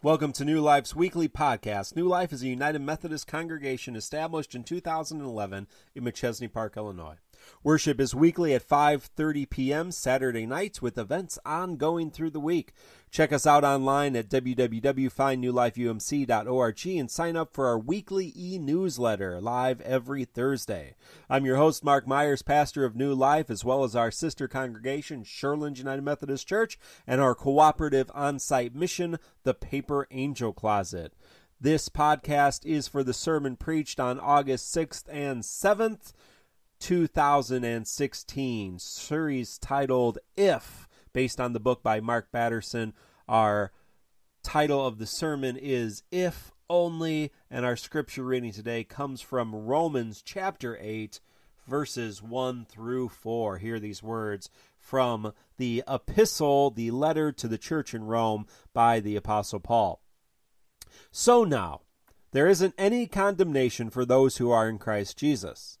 Welcome to New Life's weekly podcast. New Life is a United Methodist congregation established in 2011 in Machesney Park, Illinois. Worship is weekly at 5:30 p.m. Saturday nights with events ongoing through the week. Check us out online at www.findnewlifeumc.org and sign up for our weekly e-newsletter live every Thursday. I'm your host Mark Myers, pastor of New Life, as well as our sister congregation Shirland United Methodist Church and our cooperative on-site mission, the Paper Angel Closet. This podcast is for the sermon preached on August 6th and 7th. 2016 series titled If, based on the book by Mark Batterson. Our title of the sermon is If Only, and our scripture reading today comes from Romans chapter 8, verses 1 through 4. Hear these words from the epistle, the letter to the church in Rome by the Apostle Paul. So now, there isn't any condemnation for those who are in Christ Jesus.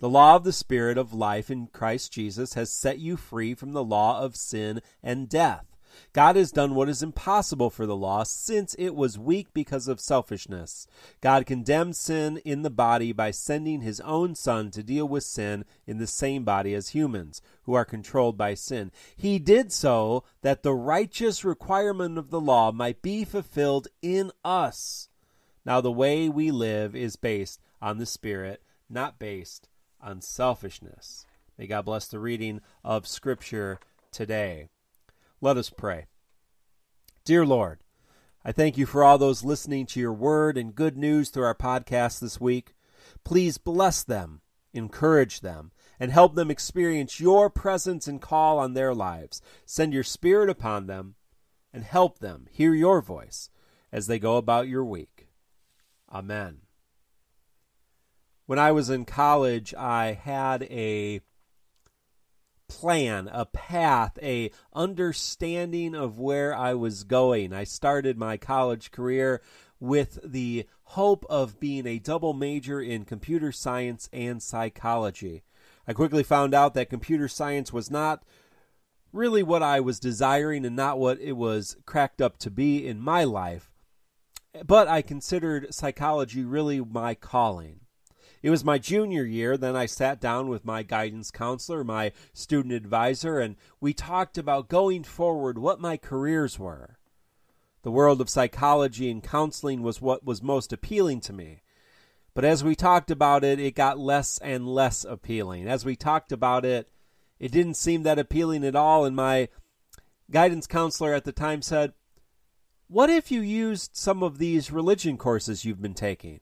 The law of the Spirit of life in Christ Jesus has set you free from the law of sin and death. God has done what is impossible for the law since it was weak because of selfishness. God condemned sin in the body by sending his own Son to deal with sin in the same body as humans, who are controlled by sin. He did so that the righteous requirement of the law might be fulfilled in us. Now, the way we live is based on the Spirit, not based unselfishness. May God bless the reading of Scripture today. Let us pray. Dear Lord, I thank you for all those listening to your word and good news through our podcast this week. Please bless them, encourage them, and help them experience your presence and call on their lives. Send your spirit upon them and help them hear your voice as they go about your week. Amen when I was in college, I had a plan, a path, a understanding of where I was going. I started my college career with the hope of being a double major in computer science and psychology. I quickly found out that computer science was not really what I was desiring and not what it was cracked up to be in my life. But I considered psychology really my calling. It was my junior year. Then I sat down with my guidance counselor, my student advisor, and we talked about going forward what my careers were. The world of psychology and counseling was what was most appealing to me. But as we talked about it, it got less and less appealing. As we talked about it, it didn't seem that appealing at all. And my guidance counselor at the time said, What if you used some of these religion courses you've been taking?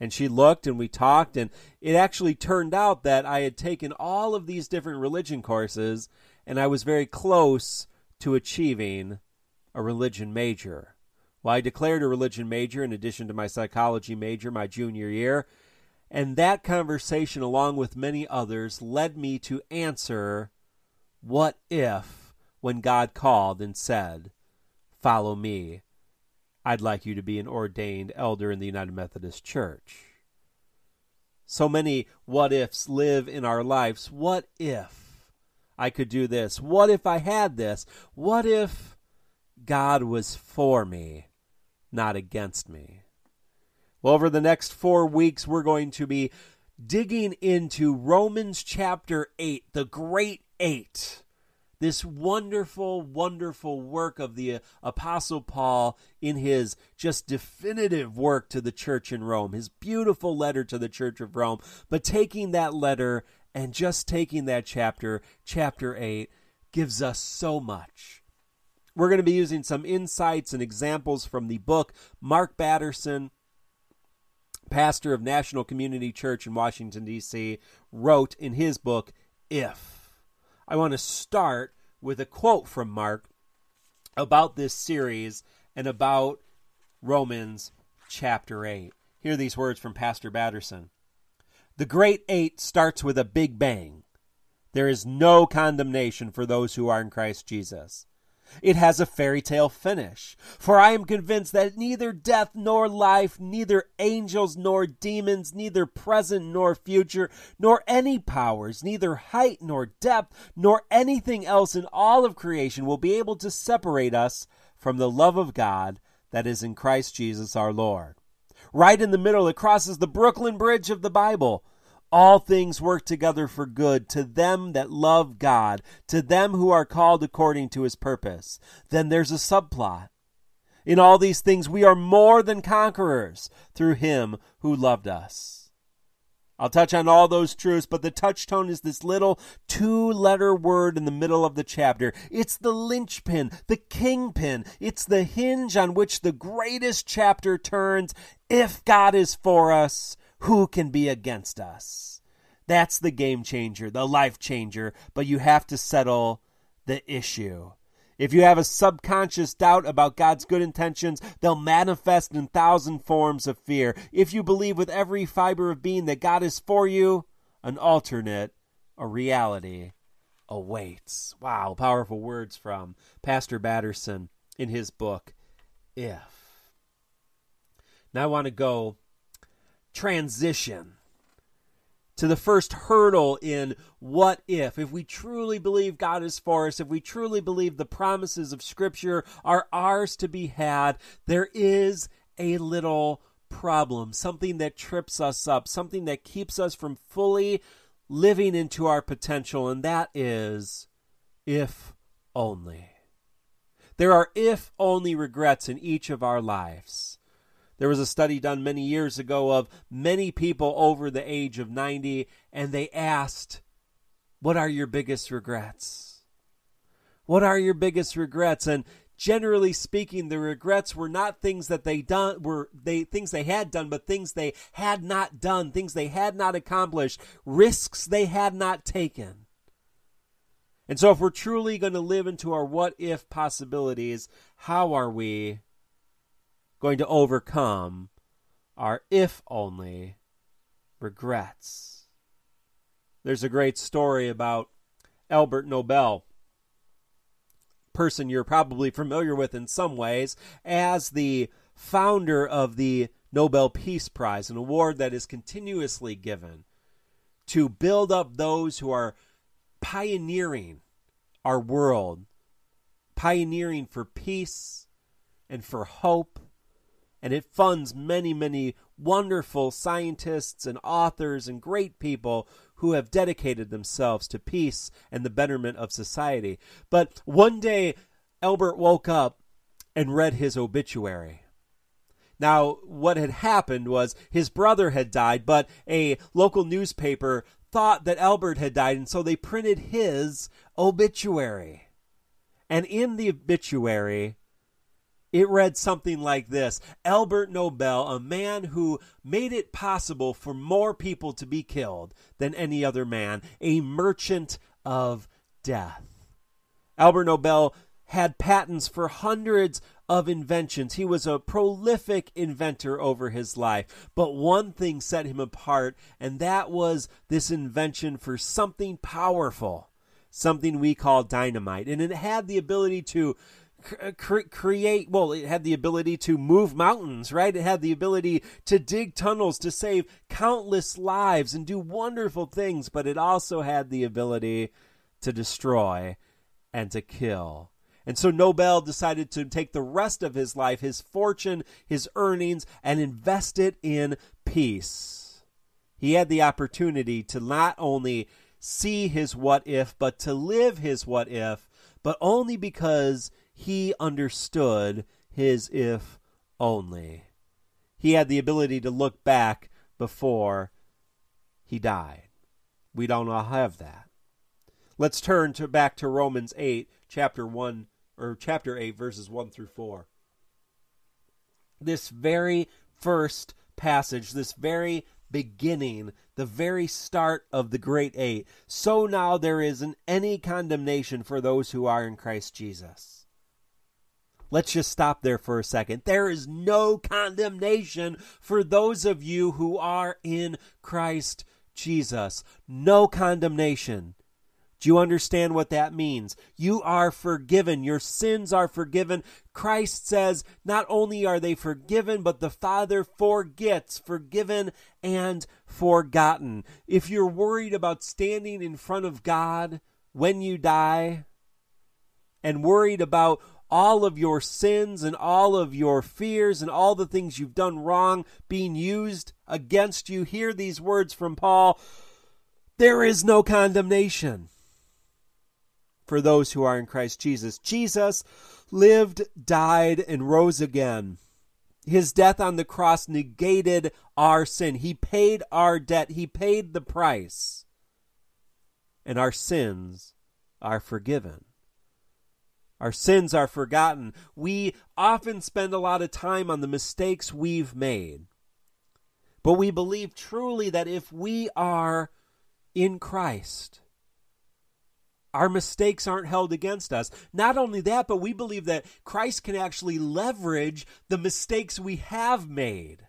And she looked and we talked and it actually turned out that I had taken all of these different religion courses and I was very close to achieving a religion major. Well, I declared a religion major in addition to my psychology major my junior year, and that conversation, along with many others, led me to answer what if when God called and said, Follow me I'd like you to be an ordained elder in the United Methodist Church. So many what ifs live in our lives. What if I could do this? What if I had this? What if God was for me, not against me? Well, over the next four weeks, we're going to be digging into Romans chapter 8, the great eight this wonderful, wonderful work of the uh, Apostle Paul in his just definitive work to the church in Rome, his beautiful letter to the church of Rome. But taking that letter and just taking that chapter, chapter 8, gives us so much. We're going to be using some insights and examples from the book Mark Batterson pastor of National Community Church in Washington, D.C., wrote in his book, If. I want to start with a quote from Mark about this series and about Romans chapter 8. Hear these words from Pastor Batterson. The Great Eight starts with a big bang. There is no condemnation for those who are in Christ Jesus. It has a fairy tale finish. For I am convinced that neither death nor life, neither angels nor demons, neither present nor future, nor any powers, neither height nor depth, nor anything else in all of creation will be able to separate us from the love of God that is in Christ Jesus our Lord. Right in the middle, it crosses the Brooklyn Bridge of the Bible. All things work together for good to them that love God, to them who are called according to his purpose. Then there's a subplot. In all these things, we are more than conquerors through him who loved us. I'll touch on all those truths, but the touchstone is this little two letter word in the middle of the chapter. It's the linchpin, the kingpin. It's the hinge on which the greatest chapter turns. If God is for us, who can be against us? That's the game changer, the life changer, but you have to settle the issue. If you have a subconscious doubt about God's good intentions, they'll manifest in thousand forms of fear. If you believe with every fiber of being that God is for you, an alternate, a reality awaits. Wow, powerful words from Pastor Batterson in his book, If. Now I want to go transition to the first hurdle in what if. If we truly believe God is for us, if we truly believe the promises of Scripture are ours to be had, there is a little problem, something that trips us up, something that keeps us from fully living into our potential, and that is if only. There are if only regrets in each of our lives. There was a study done many years ago of many people over the age of 90, and they asked, What are your biggest regrets? What are your biggest regrets? And generally speaking, the regrets were not things that they done were they things they had done, but things they had not done, things they had not accomplished, risks they had not taken. And so if we're truly going to live into our what if possibilities, how are we going to overcome our if only regrets. There's a great story about Albert Nobel, person you're probably familiar with in some ways, as the founder of the Nobel Peace Prize, an award that is continuously given to build up those who are pioneering our world, pioneering for peace and for hope and it funds many, many wonderful scientists and authors and great people who have dedicated themselves to peace and the betterment of society. But one day, Albert woke up and read his obituary. Now, what had happened was his brother had died, but a local newspaper thought that Albert had died, and so they printed his obituary. And in the obituary, it read something like this Albert Nobel, a man who made it possible for more people to be killed than any other man, a merchant of death. Albert Nobel had patents for hundreds of inventions. He was a prolific inventor over his life. But one thing set him apart, and that was this invention for something powerful, something we call dynamite. And it had the ability to cre- uh, create well it had the ability to move mountains right it had the ability to dig tunnels to save countless lives and do wonderful things but it also had the ability to destroy and to kill and so Nobel decided to take the rest of his life, his fortune, his earnings, and invest it in peace. He had the opportunity to not only see his what if, but to live his what if, but only because he understood his if only. He had the ability to look back before he died. We don't all have that. Let's turn to back to Romans 8, chapter 1 or chapter 8 verses 1 through 4. This very first passage, this very beginning, the very start of the great 8. So now there isn't any condemnation for those who are in Christ Jesus. Let's just stop there for a second. There is no condemnation for those of you who are in Christ Jesus. No condemnation. Do you understand what that means? You are forgiven. Your sins are forgiven. Christ says not only are they forgiven, but the Father forgets, forgiven and forgotten. If you're worried about standing in front of God when you die and worried about all of your sins and all of your fears and all the things you've done wrong being used against you, hear these words from Paul there is no condemnation for those who are in Christ Jesus. Jesus lived, died, and rose again. His death on the cross negated our sin. He paid our debt. He paid the price. And our sins are forgiven. Our sins are forgotten. We often spend a lot of time on the mistakes we've made. But we believe truly that if we are in Christ, our mistakes aren't held against us. Not only that, but we believe that Christ can actually leverage the mistakes we have made.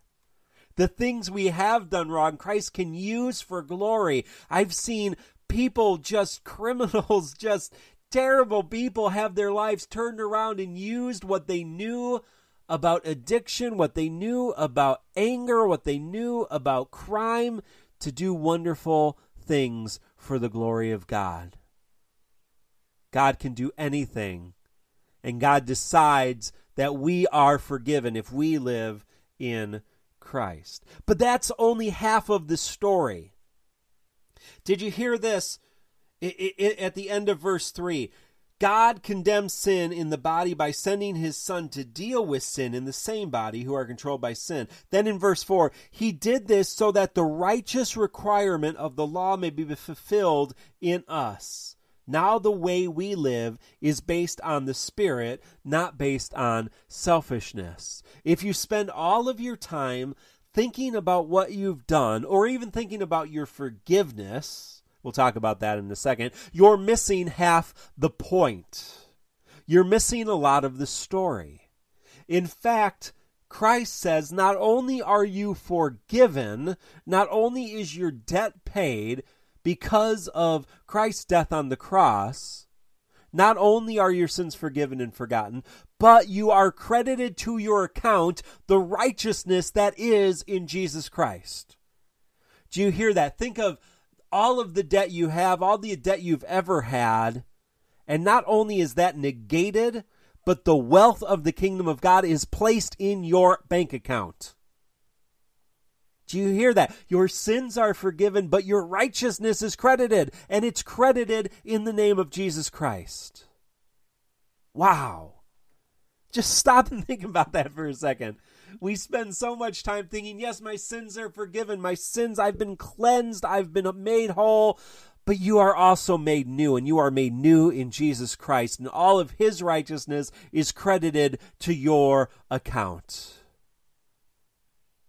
The things we have done wrong, Christ can use for glory. I've seen people, just criminals, just terrible people, have their lives turned around and used what they knew about addiction, what they knew about anger, what they knew about crime to do wonderful things for the glory of God. God can do anything. And God decides that we are forgiven if we live in Christ. But that's only half of the story. Did you hear this at the end of verse 3? God condemns sin in the body by sending his son to deal with sin in the same body who are controlled by sin. Then in verse 4, he did this so that the righteous requirement of the law may be fulfilled in us now, the way we live is based on the Spirit, not based on selfishness. If you spend all of your time thinking about what you've done, or even thinking about your forgiveness, we'll talk about that in a second, you're missing half the point. You're missing a lot of the story. In fact, Christ says, not only are you forgiven, not only is your debt paid, because of Christ's death on the cross, not only are your sins forgiven and forgotten, but you are credited to your account the righteousness that is in Jesus Christ. Do you hear that? Think of all of the debt you have, all the debt you've ever had, and not only is that negated, but the wealth of the kingdom of God is placed in your bank account. Do you hear that? Your sins are forgiven, but your righteousness is credited, and it's credited in the name of Jesus Christ. Wow. Just stop and think about that for a second. We spend so much time thinking, yes, my sins are forgiven. My sins, I've been cleansed. I've been made whole. But you are also made new, and you are made new in Jesus Christ, and all of his righteousness is credited to your account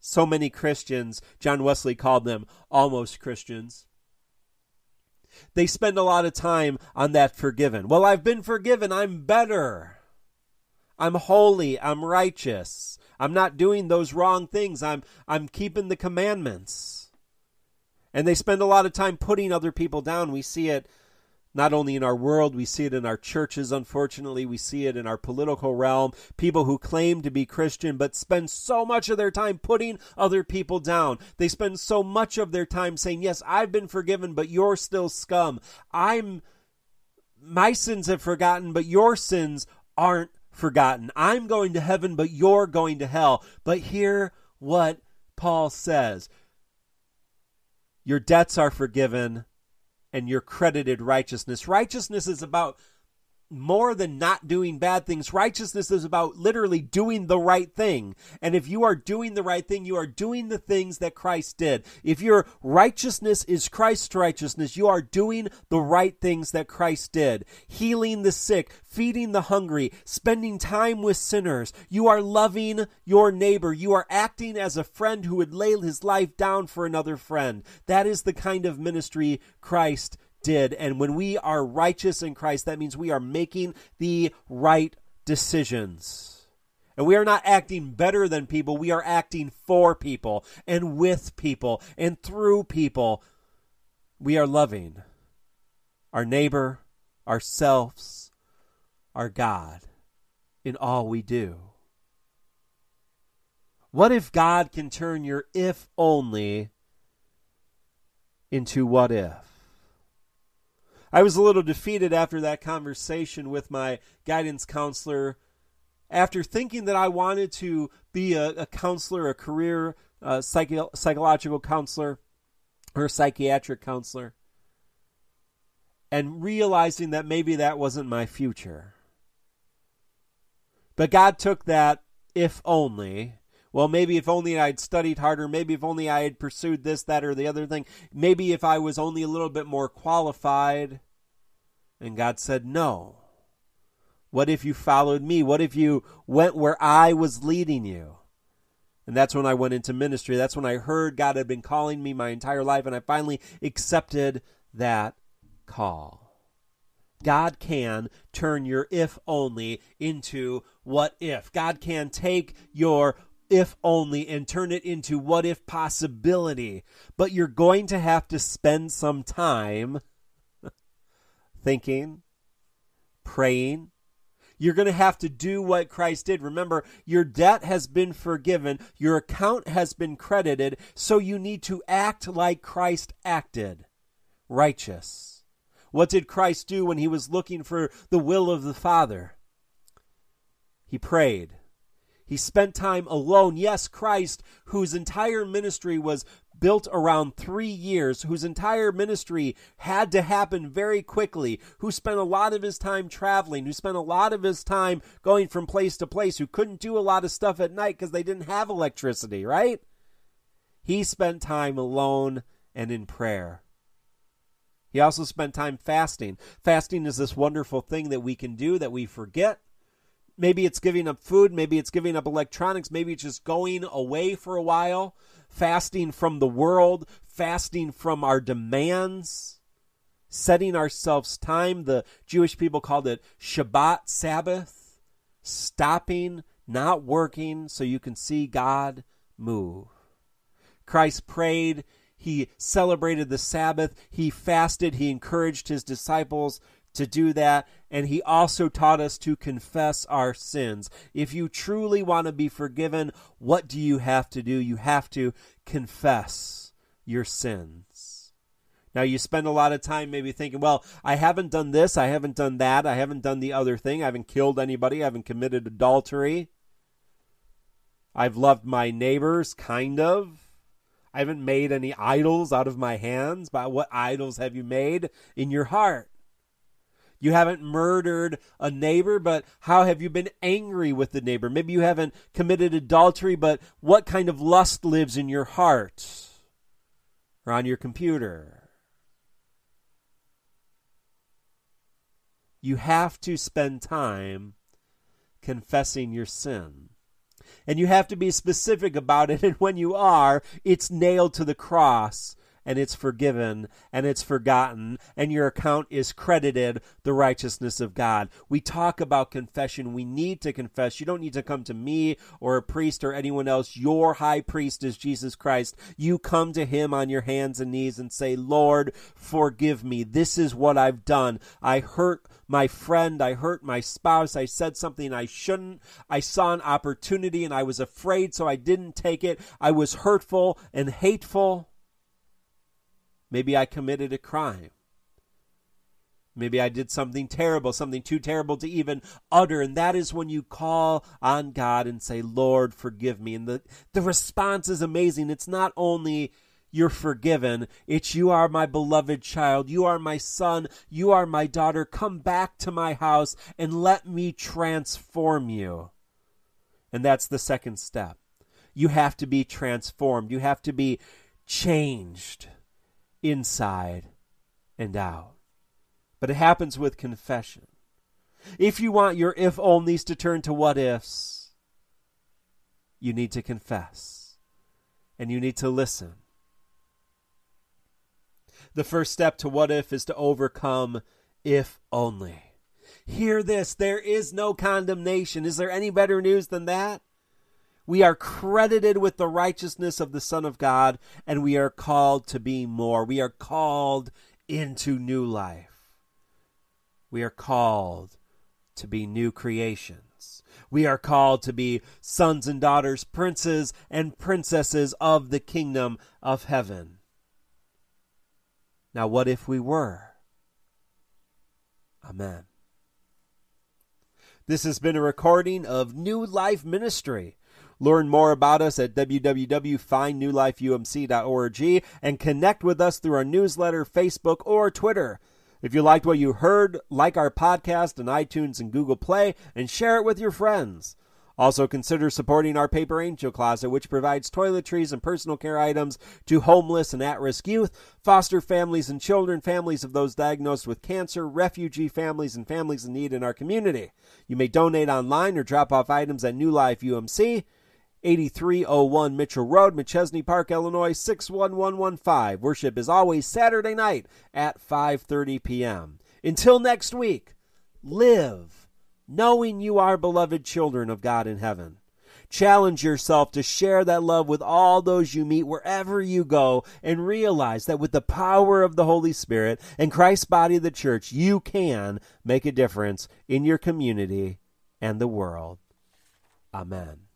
so many Christians, John Wesley called them almost Christians. They spend a lot of time on that forgiven. Well, I've been forgiven. I'm better. I'm holy. I'm righteous. I'm not doing those wrong things. I'm I'm keeping the commandments. And they spend a lot of time putting other people down. We see it not only in our world, we see it in our churches, unfortunately, we see it in our political realm. People who claim to be Christian but spend so much of their time putting other people down. They spend so much of their time saying, Yes, I've been forgiven, but you're still scum. I'm, my sins have forgotten, but your sins aren't forgotten. I'm going to heaven, but you're going to hell. But hear what Paul says Your debts are forgiven and your credited righteousness. Righteousness is about more than not doing bad things. Righteousness is about literally doing the right thing. And if you are doing the right thing, you are doing the things that Christ did. If your righteousness is Christ's righteousness, you are doing the right things that Christ did. Healing the sick, feeding the hungry, spending time with sinners. You are loving your neighbor. You are acting as a friend who would lay his life down for another friend. That is the kind of ministry Christ did. And when we are righteous in Christ, that means we are making the right decisions. And we are not acting better than people. We are acting for people and with people and through people. We are loving our neighbor, ourselves, our God in all we do. What if God can turn your if only into what if? I was a little defeated after that conversation with my guidance counselor. After thinking that I wanted to be a, a counselor, a career uh, psycho- psychological counselor, or psychiatric counselor, and realizing that maybe that wasn't my future. But God took that if only. Well, maybe if only I'd studied harder, maybe if only I had pursued this, that, or the other thing, maybe if I was only a little bit more qualified. And God said, No. What if you followed me? What if you went where I was leading you? And that's when I went into ministry. That's when I heard God had been calling me my entire life, and I finally accepted that call. God can turn your if only into what if. God can take your if only and turn it into what if possibility. But you're going to have to spend some time thinking, praying. You're going to have to do what Christ did. Remember, your debt has been forgiven, your account has been credited, so you need to act like Christ acted righteous. What did Christ do when he was looking for the will of the Father? He prayed. He spent time alone. Yes, Christ, whose entire ministry was built around three years, whose entire ministry had to happen very quickly, who spent a lot of his time traveling, who spent a lot of his time going from place to place, who couldn't do a lot of stuff at night because they didn't have electricity, right? He spent time alone and in prayer. He also spent time fasting. Fasting is this wonderful thing that we can do that we forget Maybe it's giving up food, maybe it's giving up electronics, maybe it's just going away for a while, fasting from the world, fasting from our demands, setting ourselves time. The Jewish people called it Shabbat Sabbath, stopping, not working so you can see God move. Christ prayed, he celebrated the Sabbath, he fasted, he encouraged his disciples to do that. And he also taught us to confess our sins. If you truly want to be forgiven, what do you have to do? You have to confess your sins. Now, you spend a lot of time maybe thinking, well, I haven't done this, I haven't done that, I haven't done the other thing, I haven't killed anybody, I haven't committed adultery. I've loved my neighbors, kind of. I haven't made any idols out of my hands. But what idols have you made in your heart? You haven't murdered a neighbor, but how have you been angry with the neighbor? Maybe you haven't committed adultery, but what kind of lust lives in your heart or on your computer? You have to spend time confessing your sin. And you have to be specific about it. And when you are, it's nailed to the cross and it's forgiven and it's forgotten and your account is credited the righteousness of God. We talk about confession. We need to confess. You don't need to come to me or a priest or anyone else. Your high priest is Jesus Christ. You come to him on your hands and knees and say, Lord, forgive me. This is what I've done. I hurt my friend. I hurt my spouse. I said something I shouldn't. I saw an opportunity and I was afraid, so I didn't take it. I was hurtful and hateful. Maybe I committed a crime. Maybe I did something terrible, something too terrible to even utter. And that is when you call on God and say, Lord, forgive me. And the, the response is amazing. It's not only you're forgiven, it's you are my beloved child. You are my son. You are my daughter. Come back to my house and let me transform you. And that's the second step. You have to be transformed, you have to be changed inside and out. But it happens with confession. If you want your if onlys to turn to what ifs, you need to confess and you need to listen. The first step to what if is to overcome if only. Hear this there is no condemnation. Is there any better news than that? We are credited with the righteousness of the Son of God, and we are called to be more. We are called into new life. We are called to be new creations. We are called to be sons and daughters, princes and princesses of the kingdom of heaven. Now, what if we were? Amen. This has been a recording of New Life Ministry. Learn more about us at www.findnewlifeumc.org and connect with us through our newsletter, Facebook, or Twitter. If you liked what you heard, like our podcast on iTunes and Google Play and share it with your friends. Also, consider supporting our Paper Angel Closet, which provides toiletries and personal care items to homeless and at risk youth, foster families and children, families of those diagnosed with cancer, refugee families, and families in need in our community. You may donate online or drop off items at New Life UMC. 8301 Mitchell Road, Machesney Park, Illinois 61115. Worship is always Saturday night at 5:30 p.m. Until next week, live knowing you are beloved children of God in heaven. Challenge yourself to share that love with all those you meet wherever you go and realize that with the power of the Holy Spirit and Christ's body, the church, you can make a difference in your community and the world. Amen.